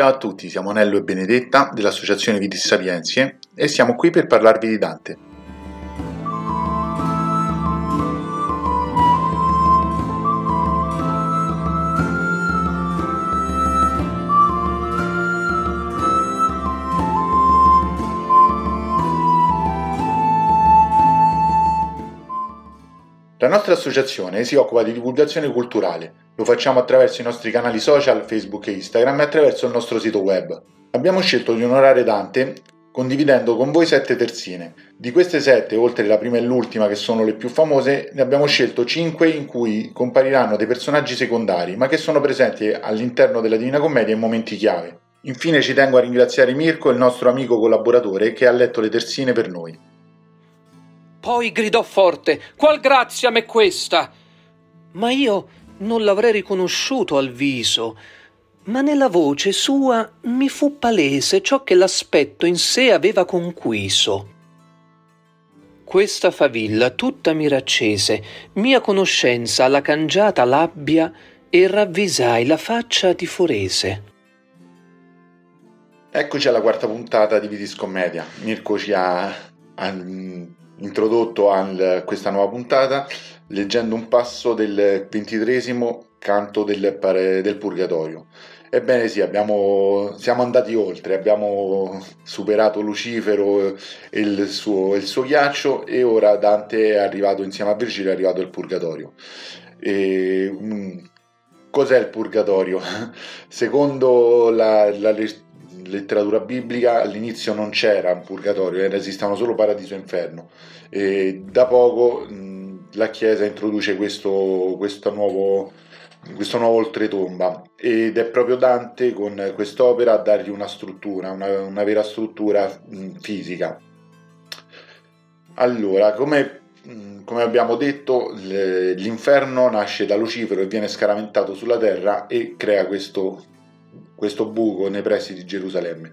Ciao a tutti, siamo Nello e Benedetta dell'Associazione Vitis Sapienzie e siamo qui per parlarvi di Dante. Nostra associazione si occupa di divulgazione culturale. Lo facciamo attraverso i nostri canali social, Facebook e Instagram e attraverso il nostro sito web. Abbiamo scelto di onorare Dante condividendo con voi sette terzine. Di queste sette, oltre la prima e l'ultima che sono le più famose, ne abbiamo scelto cinque in cui compariranno dei personaggi secondari, ma che sono presenti all'interno della Divina Commedia in momenti chiave. Infine ci tengo a ringraziare Mirko, il nostro amico collaboratore, che ha letto le terzine per noi. Poi gridò forte: Qual grazia m'è questa? Ma io non l'avrei riconosciuto al viso, ma nella voce sua mi fu palese ciò che l'aspetto in sé aveva conquiso. Questa favilla tutta mi raccese, mia conoscenza alla cangiata labbia e ravvisai la faccia di Forese. Eccoci alla quarta puntata di Vitis Commedia. Mirko ci ha, ha introdotto a questa nuova puntata leggendo un passo del ventitresimo canto del, del Purgatorio. Ebbene sì, abbiamo, siamo andati oltre, abbiamo superato Lucifero e il suo, il suo ghiaccio e ora Dante è arrivato insieme a Virgilio, è arrivato al Purgatorio. E, mm, cos'è il Purgatorio? Secondo la, la, letteratura biblica all'inizio non c'era un purgatorio, esistevano solo paradiso e inferno. E da poco mh, la Chiesa introduce questo, questo, nuovo, questo nuovo oltretomba ed è proprio Dante con quest'opera a dargli una struttura, una, una vera struttura mh, fisica. Allora, come come abbiamo detto, l'inferno nasce da Lucifero e viene scaraventato sulla terra e crea questo questo buco nei pressi di Gerusalemme.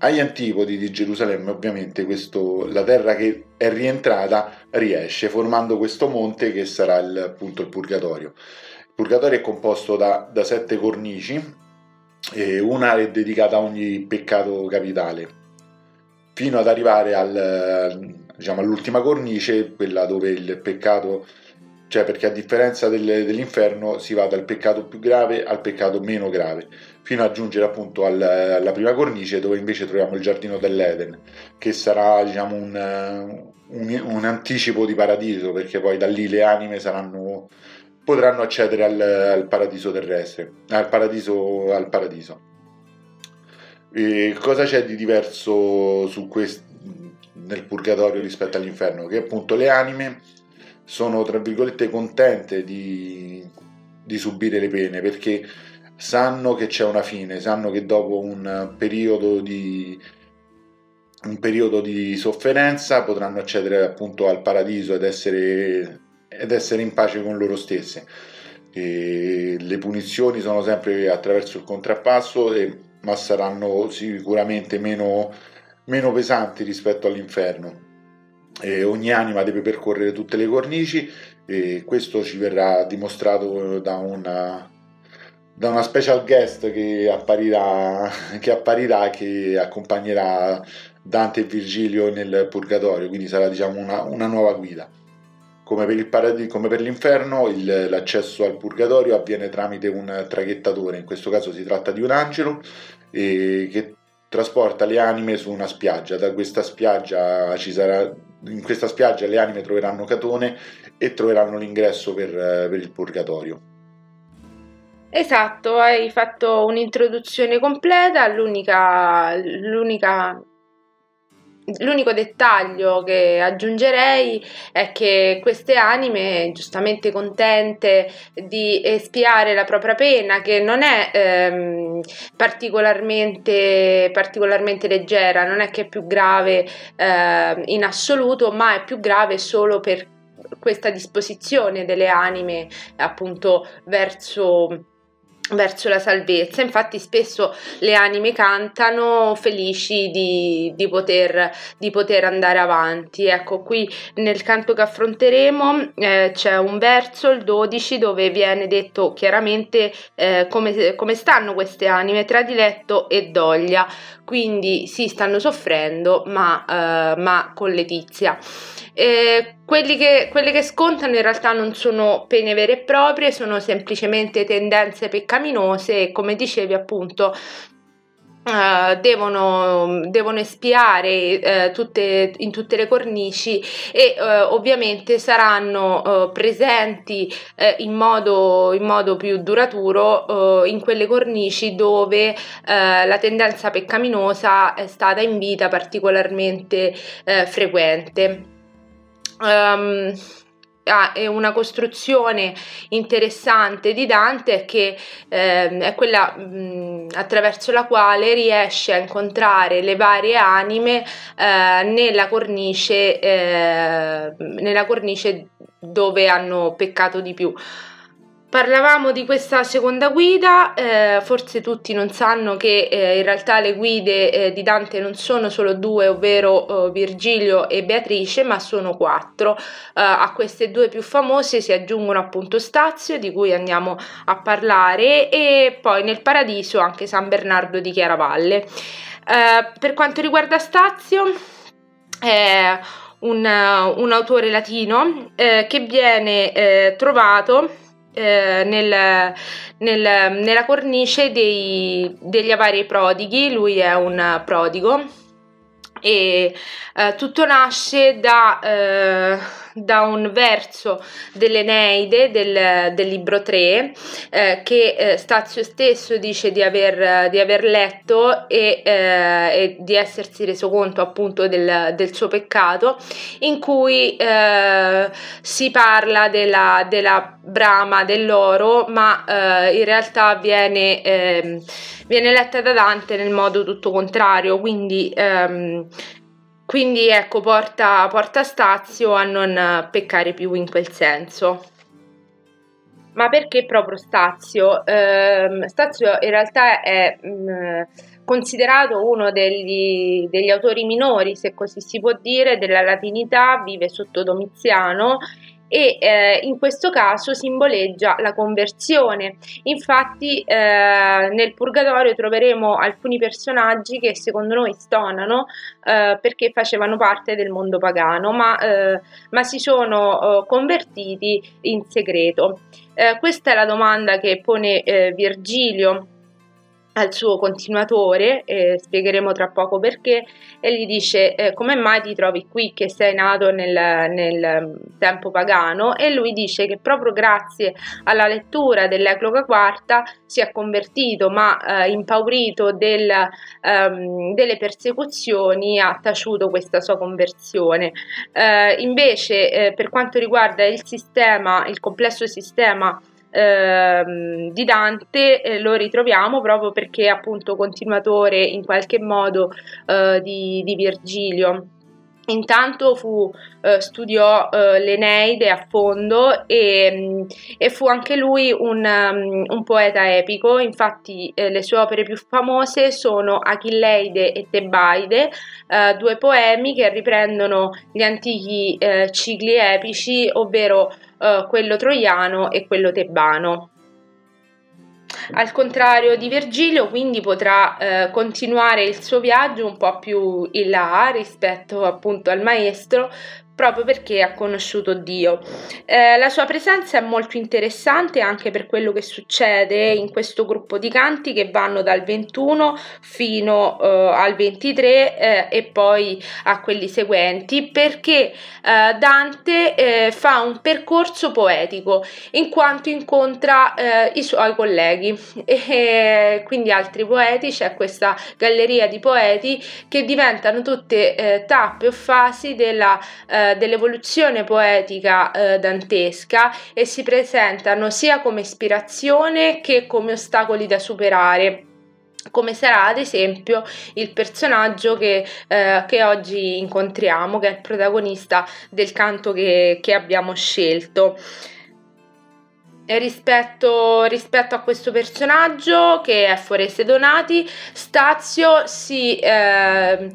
Agli antipodi di Gerusalemme, ovviamente, questo, la terra che è rientrata riesce, formando questo monte che sarà il, appunto il Purgatorio. Il Purgatorio è composto da, da sette cornici, una è dedicata a ogni peccato capitale, fino ad arrivare al, diciamo, all'ultima cornice, quella dove il peccato cioè perché a differenza del, dell'inferno si va dal peccato più grave al peccato meno grave, fino a giungere appunto al, alla prima cornice dove invece troviamo il giardino dell'Eden, che sarà diciamo un, un, un anticipo di paradiso, perché poi da lì le anime saranno, potranno accedere al, al paradiso terrestre, al paradiso. Al paradiso. E cosa c'è di diverso quest, nel purgatorio rispetto all'inferno? Che appunto le anime sono tra virgolette contente di, di subire le pene perché sanno che c'è una fine, sanno che dopo un periodo di, un periodo di sofferenza potranno accedere appunto al paradiso ed essere, ed essere in pace con loro stesse. E le punizioni sono sempre attraverso il contrappasso, e, ma saranno sicuramente meno, meno pesanti rispetto all'inferno eh, ogni anima deve percorrere tutte le cornici e questo ci verrà dimostrato da una, da una special guest che apparirà, che apparirà, che accompagnerà Dante e Virgilio nel Purgatorio, quindi sarà diciamo una, una nuova guida. Come per, parad- come per l'inferno, il, l'accesso al Purgatorio avviene tramite un traghettatore, in questo caso si tratta di un angelo, eh, che trasporta le anime su una spiaggia. Da questa spiaggia ci sarà in questa spiaggia le anime troveranno Catone e troveranno l'ingresso per, eh, per il purgatorio. Esatto, hai fatto un'introduzione completa, l'unica, l'unica L'unico dettaglio che aggiungerei è che queste anime, giustamente contente di espiare la propria pena, che non è ehm, particolarmente, particolarmente, leggera, non è che è più grave eh, in assoluto, ma è più grave solo per questa disposizione delle anime appunto verso verso la salvezza. Infatti, spesso le anime cantano felici di, di, poter, di poter andare avanti. Ecco, qui nel canto che affronteremo eh, c'è un verso, il 12, dove viene detto chiaramente eh, come, come stanno queste anime tra diletto e doglia. Quindi sì, stanno soffrendo, ma, eh, ma con letizia. Eh, che, quelle che scontano in realtà non sono pene vere e proprie, sono semplicemente tendenze peccaminose e come dicevi appunto Uh, devono, devono, espiare uh, tutte, in tutte le cornici e uh, ovviamente saranno presenti in modo, in, modo, più duraturo in quelle cornici dove la tendenza peccaminosa è stata in vita particolarmente frequente. Um, è una costruzione interessante di Dante che eh, è quella mh, attraverso la quale riesce a incontrare le varie anime eh, nella, cornice, eh, nella cornice dove hanno peccato di più. Parlavamo di questa seconda guida, eh, forse tutti non sanno che eh, in realtà le guide eh, di Dante non sono solo due, ovvero eh, Virgilio e Beatrice, ma sono quattro. Eh, a queste due più famose si aggiungono appunto Stazio, di cui andiamo a parlare, e poi nel Paradiso anche San Bernardo di Chiaravalle. Eh, per quanto riguarda Stazio, un, un autore latino che viene trovato eh, nel, nel, nella cornice dei, degli avari prodighi, lui è un prodigo. E eh, tutto nasce da, eh, da, un verso dell'Eneide del, del libro 3 eh, che eh, Stazio stesso dice di aver, di aver letto e, eh, e, di essersi reso conto appunto del, del suo peccato in cui eh, si parla della, della, brama dell'oro ma in realtà viene ehm, viene letta da Dante nel modo tutto contrario, quindi, ehm, quindi ecco, porta, porta Stazio a non peccare più in quel senso. Ma perché proprio Stazio? Eh, Stazio in realtà è mh, mm, considerato uno degli, degli, autori minori, se così si può dire, della latinità, vive sotto Domiziano e eh, in questo caso simboleggia la conversione. Infatti eh, nel Purgatorio troveremo alcuni personaggi che secondo noi stonano eh, perché facevano parte del mondo pagano, ma, eh, ma si sono eh, convertiti in segreto. Eh, questa è la domanda che pone Virgilio al suo continuatore, eh, spiegheremo tra poco perché, e gli dice eh, come mai ti trovi qui che sei nato nel, nel, mm, tempo pagano e lui dice che proprio grazie alla lettura dell'Ecloga quarta si è convertito ma eh, impaurito del, um, delle persecuzioni ha taciuto questa sua conversione. Eh, invece eh, per quanto riguarda il sistema, il complesso sistema Ehm, di Dante eh, lo ritroviamo proprio perché è appunto continuatore in qualche modo eh, di, di Virgilio. Intanto fu, eh, studiò eh, l'Eneide a fondo e, e, fu anche lui un, um, un poeta epico, infatti eh, le sue opere più famose sono Achilleide e Tebaide, eh, due poemi che riprendono gli antichi eh, cicli epici, ovvero eh, quello troiano e quello tebano. Al contrario di Virgilio, quindi potrà eh, continuare il suo viaggio un po' più in là rispetto appunto al maestro, proprio perché ha conosciuto Dio. Eh, la sua presenza è molto interessante anche per quello che succede in questo gruppo di canti che vanno dal 21 fino eh, al 23 eh, e poi a quelli seguenti perché eh, Dante eh, fa un percorso poetico in quanto incontra eh, i suoi colleghi e quindi altri poeti, c'è questa galleria di poeti che diventano tutte tappe o fasi della dell'evoluzione poetica eh, dantesca e si presentano sia come ispirazione che come ostacoli da superare come sarà ad esempio il personaggio che, eh, che, oggi incontriamo, che è il protagonista del canto che, che abbiamo scelto. rispetto, rispetto, a questo personaggio che è Foreste Donati, Stazio si eh,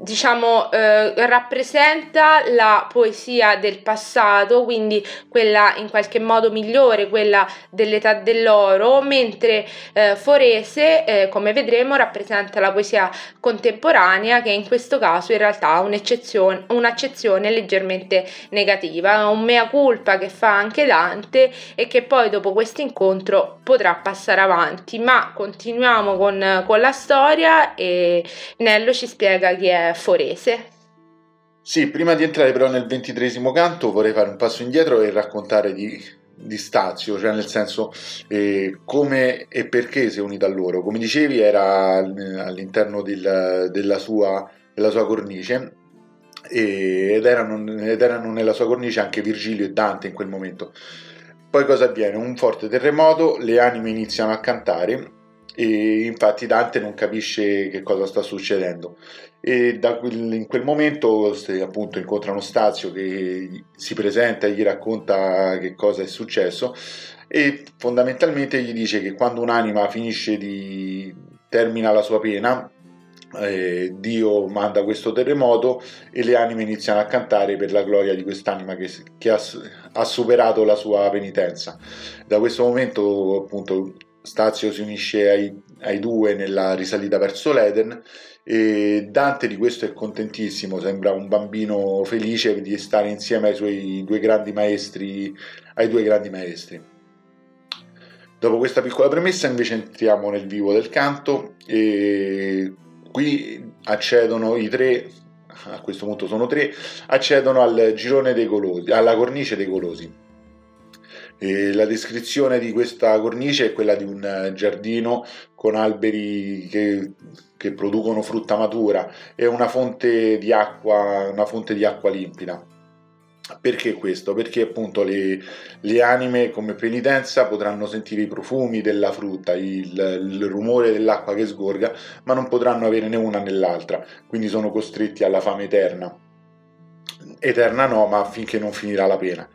diciamo eh, rappresenta la poesia del passato, quindi quella in qualche modo migliore, quella dell'età dell'oro, mentre eh, Forese, eh, come vedremo, rappresenta la poesia contemporanea che in questo caso in realtà ha un'eccezione, un'accezione leggermente negativa, un mea culpa che fa anche Dante e che poi dopo questo incontro potrà passare avanti, ma continuiamo con, con la storia e Nello ci spiega chi è Forese. Sì, prima di entrare però nel ventitresimo canto vorrei fare un passo indietro e raccontare di, di Stazio, cioè nel senso eh, come e perché si è unito a loro. Come dicevi era all'interno del, della, sua, della, sua, cornice ed erano, ed erano nella sua cornice anche Virgilio e Dante in quel momento. Poi cosa avviene? Un forte terremoto, le anime iniziano a cantare e infatti Dante non capisce che cosa sta succedendo. E quel, in quel momento appunto incontrano Stazio che si presenta e gli racconta che cosa è successo e fondamentalmente gli dice che quando un'anima finisce di termina la sua pena eh, Dio manda questo terremoto e le anime iniziano a cantare per la gloria di quest'anima che, che ha, ha superato la sua penitenza. Da questo momento appunto Stazio si unisce ai, ai due nella risalita verso l'Eden e Dante di questo è contentissimo, sembra un bambino felice di stare insieme ai suoi due grandi maestri, ai due grandi maestri. Dopo questa piccola premessa invece entriamo nel vivo del canto e qui accedono i tre, a questo punto sono tre, accedono al girone dei golosi, alla cornice dei golosi. E la descrizione di questa cornice è quella di un eh, giardino con alberi che, che producono frutta matura e una fonte di acqua, fonte di acqua limpida. Perché questo? Perché appunto le, le, anime come penitenza potranno sentire i profumi della frutta, il, il, rumore dell'acqua che sgorga, ma non potranno avere né una né l'altra, quindi sono costretti alla fame eterna. Eterna no, ma finché non finirà la pena.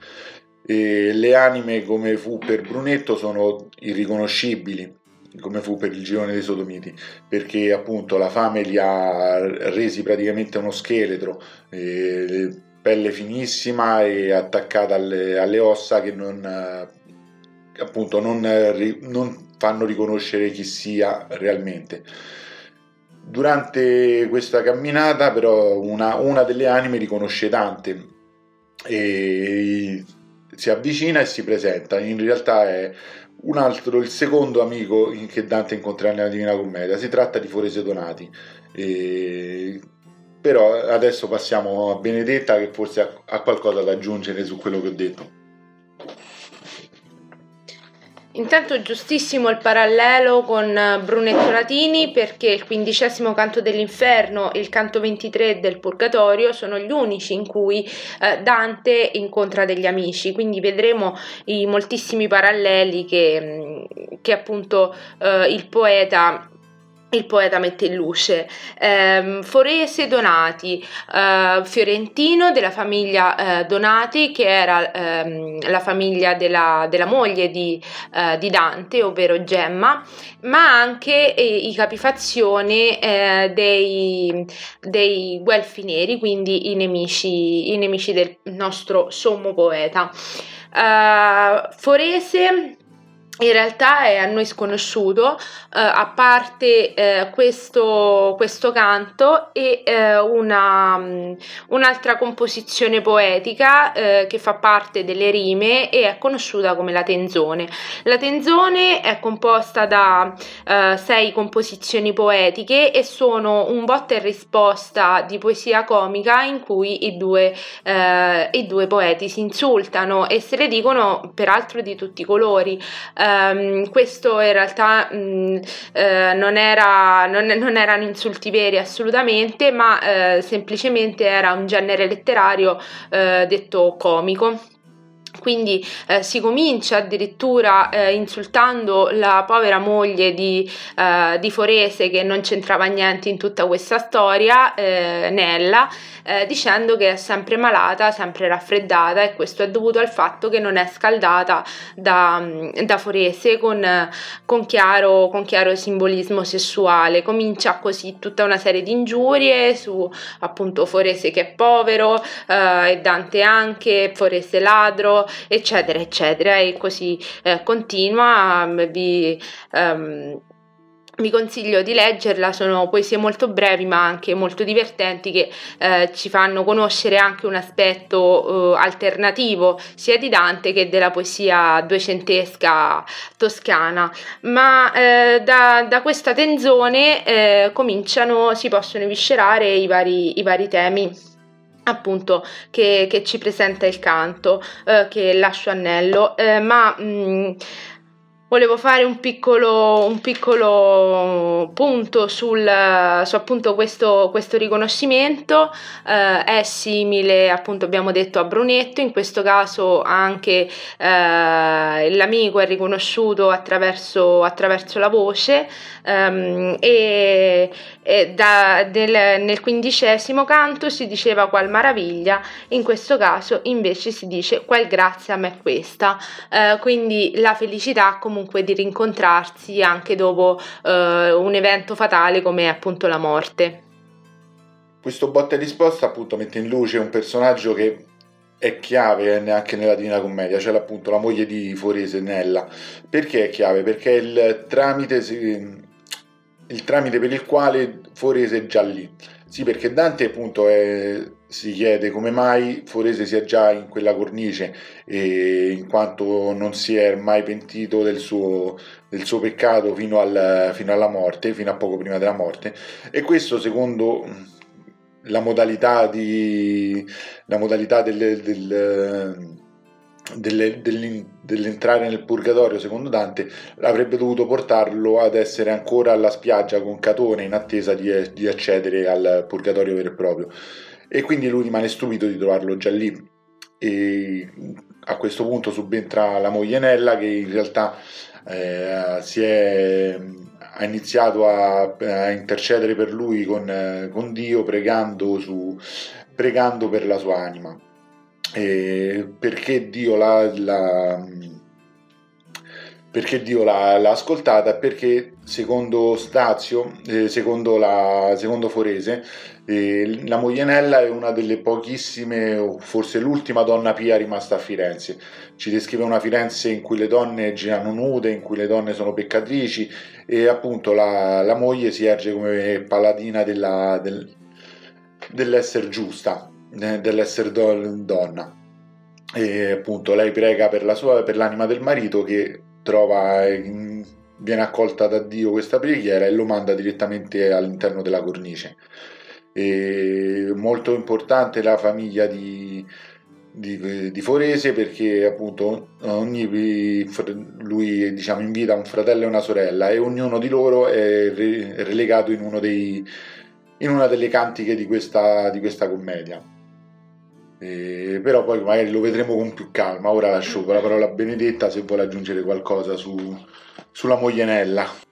E le anime, come fu per Brunetto, sono irriconoscibili, come fu per il girone dei Sodomiti, perché appunto la fame li ha resi praticamente uno scheletro, eh, pelle finissima e attaccata alle, alle ossa che non, appunto, non, non fanno riconoscere chi sia realmente. Durante questa camminata, però, una, una delle anime riconosce Dante e si avvicina e si presenta. In realtà è un altro, il secondo amico che Dante incontrerà nella Divina Commedia. Si tratta di Forese Donati. E... Però adesso passiamo a Benedetta che forse ha, qualcosa da aggiungere su quello che ho detto. Intanto giustissimo il parallelo con eh, Brunetto Latini perché il quindicesimo canto dell'inferno e il canto 23 del Purgatorio sono gli unici in cui eh, Dante incontra degli amici, quindi vedremo i moltissimi paralleli che, mm, che appunto eh, il poeta il poeta mette in luce. Eh, Forese Donati, eh, fiorentino della famiglia eh, Donati, che era ehm, la famiglia della, della moglie di, eh, di, Dante, ovvero Gemma, ma anche eh, i capifazione eh, dei, dei Guelfi neri, quindi i nemici, i nemici del nostro sommo poeta. Forese in realtà è a noi sconosciuto, eh, a parte eh, questo, questo, canto e eh, una, um, un'altra composizione poetica eh, che fa parte delle rime e è conosciuta come la tenzone. La tenzone è composta da eh, sei composizioni poetiche e sono un botta e risposta di poesia comica in cui i due, eh, i due poeti si insultano e se le dicono peraltro di tutti i colori. Um, questo in realtà um, uh, non, era, non, non, erano insulti veri assolutamente, ma uh, semplicemente era un genere letterario uh, detto comico. Quindi eh, si comincia addirittura eh, insultando la povera moglie di, eh, di, Forese che non c'entrava niente in tutta questa storia, eh, Nella, eh, dicendo che è sempre malata, sempre raffreddata e questo è dovuto al fatto che non è scaldata da, da Forese con, con, chiaro, con chiaro simbolismo sessuale. Comincia così tutta una serie di ingiurie su appunto Forese che è povero eh, e Dante anche, Forese ladro eccetera, eccetera, e così eh, continua. Vi, um, vi consiglio di leggerla, sono poesie molto brevi ma anche molto divertenti che eh, ci fanno conoscere anche un aspetto eh, alternativo sia di Dante che della poesia duecentesca toscana. Ma eh, da, da, questa tenzone eh, cominciano, si possono eviscerare i vari, i vari temi appunto che, che, ci presenta il canto eh, che lascio annello. Eh, ma mh, mm, volevo fare un piccolo, un piccolo punto sul, su appunto questo, questo riconoscimento, eh, è simile appunto abbiamo detto a Brunetto, in questo caso anche eh, l'amico è riconosciuto attraverso, attraverso la voce. Ehm, e, e da, del, nel quindicesimo canto si diceva qual maraviglia, in questo caso invece si dice qual grazia a me questa, eh, quindi la felicità comunque comunque di rincontrarsi anche dopo eh, un evento fatale come appunto la morte. Questo botta e risposta appunto mette in luce un personaggio che è chiave anche nella Divina Commedia, cioè appunto la moglie di Forese, Nella. Perché è chiave? Perché è il tramite, il tramite per il quale Forese è già lì. Sì, perché Dante appunto è, si chiede come mai Forese sia già in quella cornice, in quanto non si è mai pentito del suo, del suo peccato fino, al, fino, alla morte, fino a poco prima della morte, e questo secondo la modalità, di, la modalità del, del delle, dell'entrare nel purgatorio, secondo Dante, avrebbe dovuto portarlo ad essere ancora alla spiaggia con Catone in attesa di, di accedere al purgatorio vero e proprio. E quindi lui rimane stupito di trovarlo già lì. E a questo punto subentra la moglie Nella che in realtà eh, si è, ha iniziato a, a, intercedere per lui con, con Dio pregando, su, pregando per la sua anima eh, perché Dio l'ha, l'ha perché Dio l'ha, l'ha, ascoltata perché secondo Stazio, eh, secondo, la, secondo Forese, la Moglianella è una delle pochissime, o forse l'ultima donna pia rimasta a Firenze. Ci descrive una Firenze in cui le donne girano nude, in cui le donne sono peccatrici e appunto la, la moglie si erge come paladina della, del, dell'essere giusta, dell'essere donna. E appunto lei prega per, la sua, per l'anima del marito che trova, viene accolta da Dio questa preghiera e lo manda direttamente all'interno della cornice. E molto importante la famiglia di, di, di, Forese perché appunto ogni, lui diciamo, invita un fratello e una sorella e ognuno di loro è relegato in, dei, in una delle cantiche di questa, di questa commedia. Eh, però poi magari lo vedremo con più calma. Ora lascio la parola a Benedetta se vuole aggiungere qualcosa su, sulla moglienella.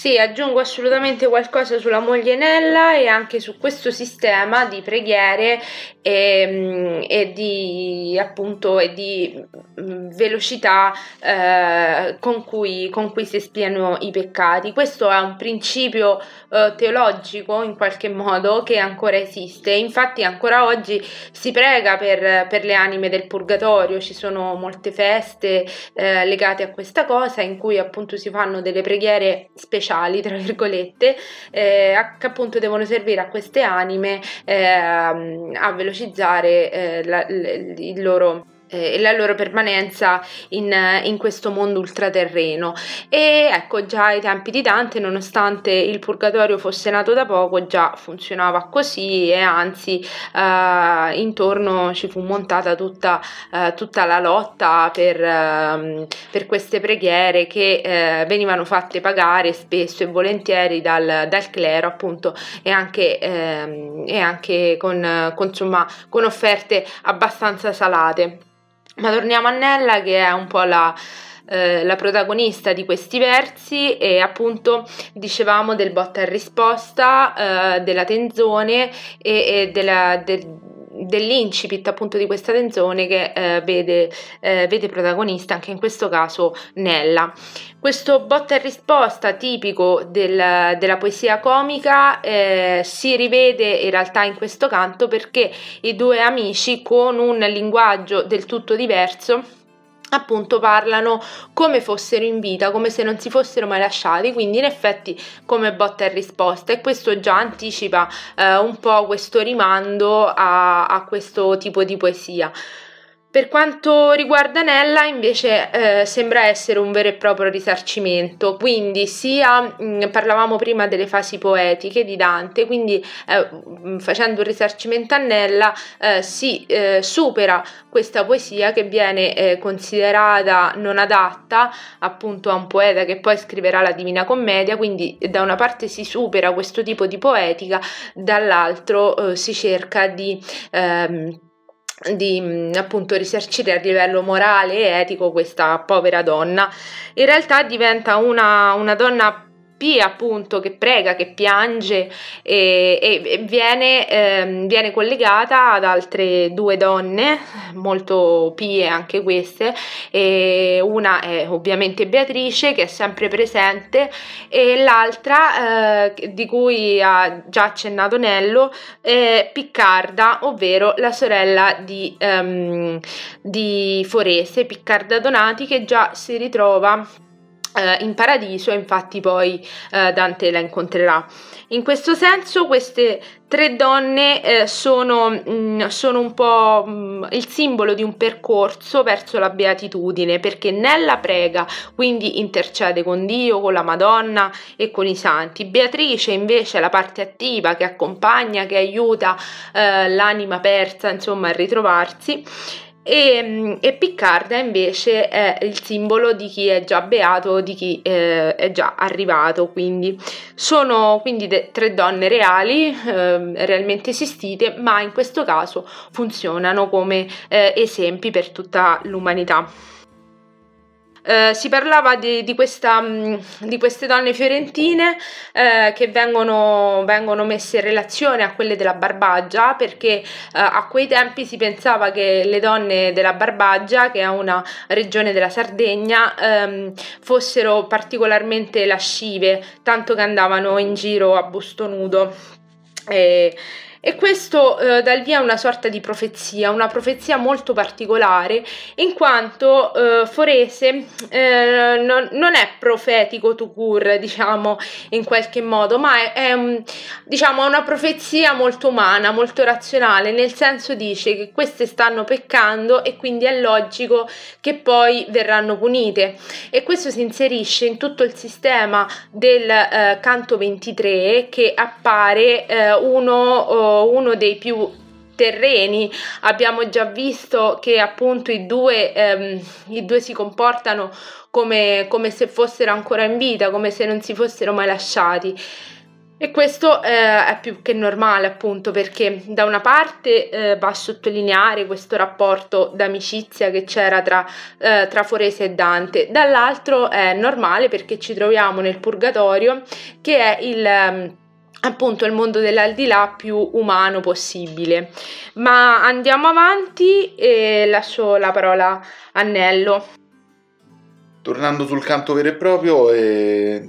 Sì, aggiungo assolutamente qualcosa sulla moglienella e anche su questo sistema di preghiere e, mm, e di appunto e di mm, velocità eh, con, cui, con, cui, si espiano i peccati. Questo è un principio eh, teologico in qualche modo che ancora esiste. Infatti, ancora oggi si prega per, per le anime del purgatorio, ci sono molte feste eh, legate a questa cosa in cui appunto si fanno delle preghiere speciali speciali, tra virgolette, eh, che appunto devono servire a queste anime eh, a velocizzare eh, la, il loro eh, e la loro permanenza in, in, questo mondo ultraterreno. E ecco, già ai tempi di Dante, nonostante il purgatorio fosse nato da poco, già funzionava così e anzi eh, intorno ci fu montata tutta, eh, tutta la lotta per, ehm, per, queste preghiere che eh, venivano fatte pagare spesso e volentieri dal, dal clero appunto e anche, ehm, e anche con, con, insomma, con offerte abbastanza salate. Ma torniamo a Nella che è un po' la, eh, la protagonista di questi versi e appunto dicevamo del botta e risposta, eh, della tenzone e, e della, de, dell'incipit appunto di questa tenzone che eh, vede, eh, vede, protagonista anche in questo caso Nella. Questo botta e risposta tipico del, della poesia comica eh, si rivede in realtà in questo canto perché i due amici con un linguaggio del tutto diverso appunto parlano come fossero in vita, come se non si fossero mai lasciati, quindi in effetti come botta e risposta e questo già anticipa eh, un po' questo rimando a, a questo tipo di poesia. Per quanto riguarda Nella, invece, eh, sembra essere un vero e proprio risarcimento, quindi sia mh, mm, parlavamo prima delle fasi poetiche di Dante, quindi eh, mm, facendo un risarcimento a Nella eh, si eh, supera questa poesia che viene eh, considerata non adatta appunto a un poeta che poi scriverà la Divina Commedia, quindi da una parte si supera questo tipo di poetica, dall'altro eh, si cerca di ehm, di mm, appunto risarcire a livello morale e etico questa povera donna. In realtà diventa una, una donna appunto che prega, che piange e, e viene, eh, viene, collegata ad altre due donne molto pie anche queste una è ovviamente Beatrice che è sempre presente e l'altra eh, di cui ha già accennato Nello è Piccarda ovvero la sorella di, um, di Forese Piccarda Donati che già si ritrova Uh, in paradiso, infatti poi uh, Dante la incontrerà. In questo senso queste tre donne uh, sono, mh, mm, sono, un po' mh, mm, il simbolo di un percorso verso la beatitudine, perché nella prega quindi intercede con Dio, con la Madonna e con i santi. Beatrice invece è la parte attiva che accompagna, che aiuta l'anima persa insomma a ritrovarsi e, mm, e, Piccarda invece è il simbolo di chi è già beato, di chi eh, è già arrivato, quindi sono quindi de- tre donne reali, eh, realmente esistite, ma in questo caso funzionano come eh, esempi per tutta l'umanità. Eh, si parlava di, di, questa, mm, di, queste donne fiorentine eh, che vengono, vengono, messe in relazione a quelle della Barbaggia perché eh, a quei tempi si pensava che le donne della Barbaggia, che è una regione della Sardegna, ehm, fossero particolarmente lascive, tanto che andavano in giro a busto nudo. E, e questo eh, dà il via a una sorta di profezia, una profezia molto particolare, in quanto eh, Forese eh, non, non, è profetico to cure, diciamo, in qualche modo, ma è, è diciamo, una profezia molto umana, molto razionale, nel senso dice che queste stanno peccando e quindi è logico che poi verranno punite. E questo si inserisce in tutto il sistema del eh, canto 23 che appare eh, uno dei più terreni abbiamo già visto che appunto i due, ehm, i due si comportano come, come, se fossero ancora in vita, come se non si fossero mai lasciati. E questo eh, è più che normale appunto perché da una parte eh, va a sottolineare questo rapporto d'amicizia che c'era tra, eh, tra Forese e Dante, dall'altro è normale perché ci troviamo nel Purgatorio che è il ehm, appunto il mondo dell'aldilà più umano possibile. Ma andiamo avanti e lascio la parola a Nello. Tornando sul canto vero e proprio, eh,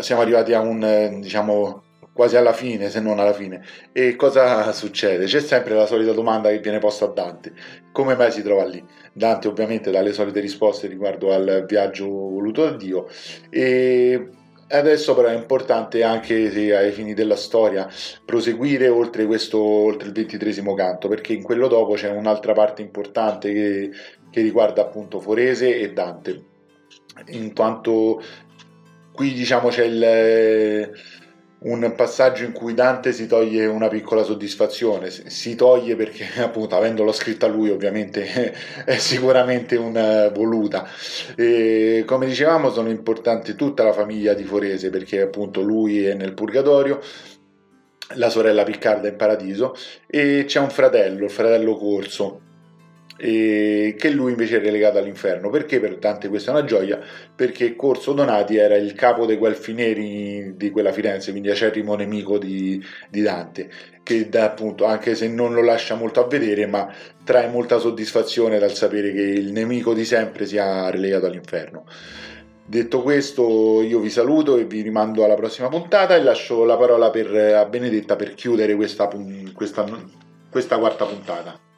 siamo arrivati a un, diciamo, quasi alla fine, se non alla fine. E cosa succede? C'è sempre la solita domanda che viene posta a Dante. Come mai si trova lì? Dante ovviamente dà le solite risposte riguardo al viaggio voluto da Dio e Adesso però è importante anche ai fini della storia proseguire oltre, questo, oltre il ventitresimo canto, perché in quello dopo c'è un'altra parte importante che, che riguarda appunto Forese e Dante, in quanto qui diciamo c'è il un passaggio in cui Dante si toglie una piccola soddisfazione, si toglie perché appunto avendolo scritta lui ovviamente è sicuramente una voluta. E, come dicevamo sono importanti tutta la famiglia di Forese perché appunto lui è nel purgatorio, la sorella Piccarda in paradiso e c'è un fratello, il fratello Corso e che lui invece è relegato all'inferno. Perché per Dante questa è una gioia? Perché Corso Donati era il capo dei Guelfi Neri di quella Firenze, quindi acerrimo nemico di, di Dante, che dà appunto, anche se non lo lascia molto a vedere, ma trae molta soddisfazione dal sapere che il nemico di sempre sia relegato all'inferno. Detto questo, io vi saluto e vi rimando alla prossima puntata e lascio la parola per, a Benedetta per chiudere questa, questa, questa quarta puntata.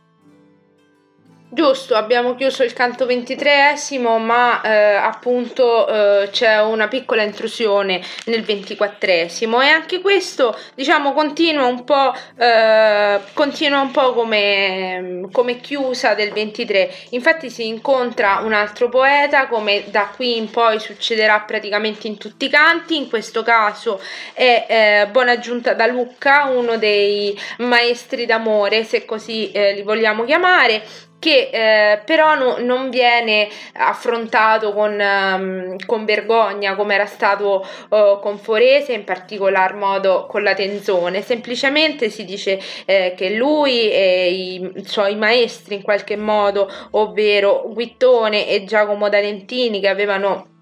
Giusto, abbiamo chiuso il canto ventitreesimo, ma eh, appunto eh, c'è una piccola intrusione nel ventiquattresimo. E anche questo, diciamo, continua un po', eh, continua un po come, come chiusa del 23. Infatti si incontra un altro poeta, come da qui in poi succederà praticamente in tutti i canti, in questo caso è eh, Bonaggiunta da Lucca, uno dei maestri d'amore, se così eh, li vogliamo chiamare che eh, però no, non viene affrontato con, um, con vergogna come era stato uh, con Forese, in particolar modo con la Tenzone, semplicemente si dice eh, che lui e i, suoi maestri in qualche modo, ovvero Guittone e Giacomo D'Alentini che avevano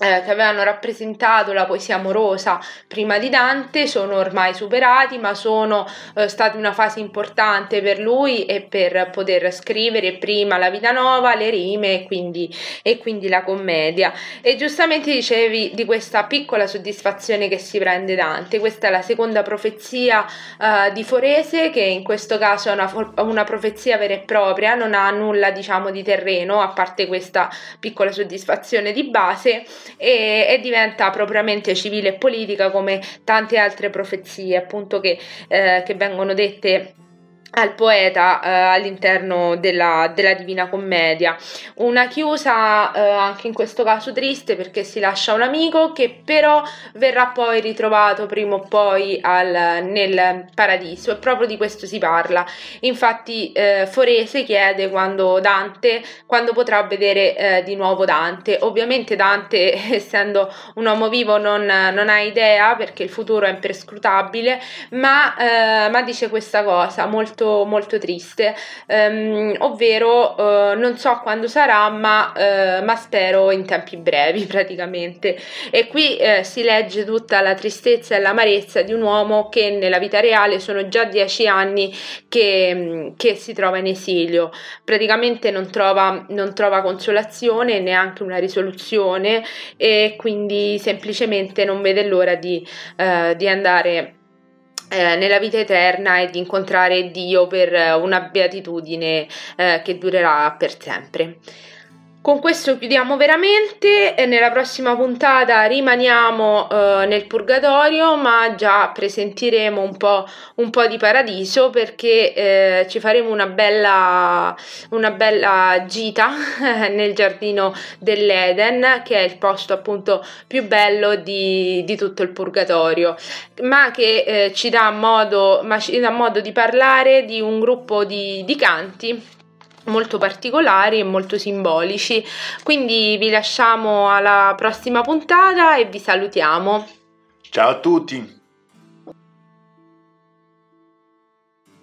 eh, che avevano rappresentato la poesia amorosa prima di Dante sono ormai superati, ma sono eh, stati una fase importante per lui e per poter scrivere prima la vita nuova, le rime e quindi, e quindi la commedia. E giustamente dicevi di questa piccola soddisfazione che si prende Dante. Questa è la seconda profezia eh, di Forese, che in questo caso è una, una profezia vera e propria, non ha nulla diciamo di terreno, a parte questa piccola soddisfazione di base e, e, diventa propriamente civile e politica come tante altre profezie appunto che, eh, che vengono dette al poeta eh, all'interno della, della, Divina Commedia. Una chiusa eh, anche in questo caso triste perché si lascia un amico che però verrà poi ritrovato prima o poi al, nel paradiso e proprio di questo si parla. Infatti eh, Forese chiede quando Dante, quando potrà vedere eh, di nuovo Dante. Ovviamente Dante essendo un uomo vivo non, non ha idea perché il futuro è imperscrutabile ma, eh, ma dice questa cosa molto molto, molto triste, ehm, ovvero eh, non so quando sarà, ma, eh, ma, spero in tempi brevi praticamente. E qui eh, si legge tutta la tristezza e l'amarezza di un uomo che nella vita reale sono già dieci anni che, che si trova in esilio, praticamente non trova, non trova consolazione, neanche una risoluzione e quindi semplicemente non vede l'ora di, eh, di andare eh, nella vita eterna e di incontrare Dio per una beatitudine eh, che durerà per sempre. Con questo chiudiamo veramente e nella prossima puntata rimaniamo eh, nel purgatorio ma già presentiremo un po', un po di paradiso perché eh, ci faremo una bella, una bella gita nel giardino dell'Eden che è il posto appunto più bello di, di tutto il purgatorio. Ma che eh, ci, dà modo, ma ci dà modo di parlare di un gruppo di, di canti molto particolari e molto simbolici. Quindi vi lasciamo alla prossima puntata e vi salutiamo. Ciao a tutti!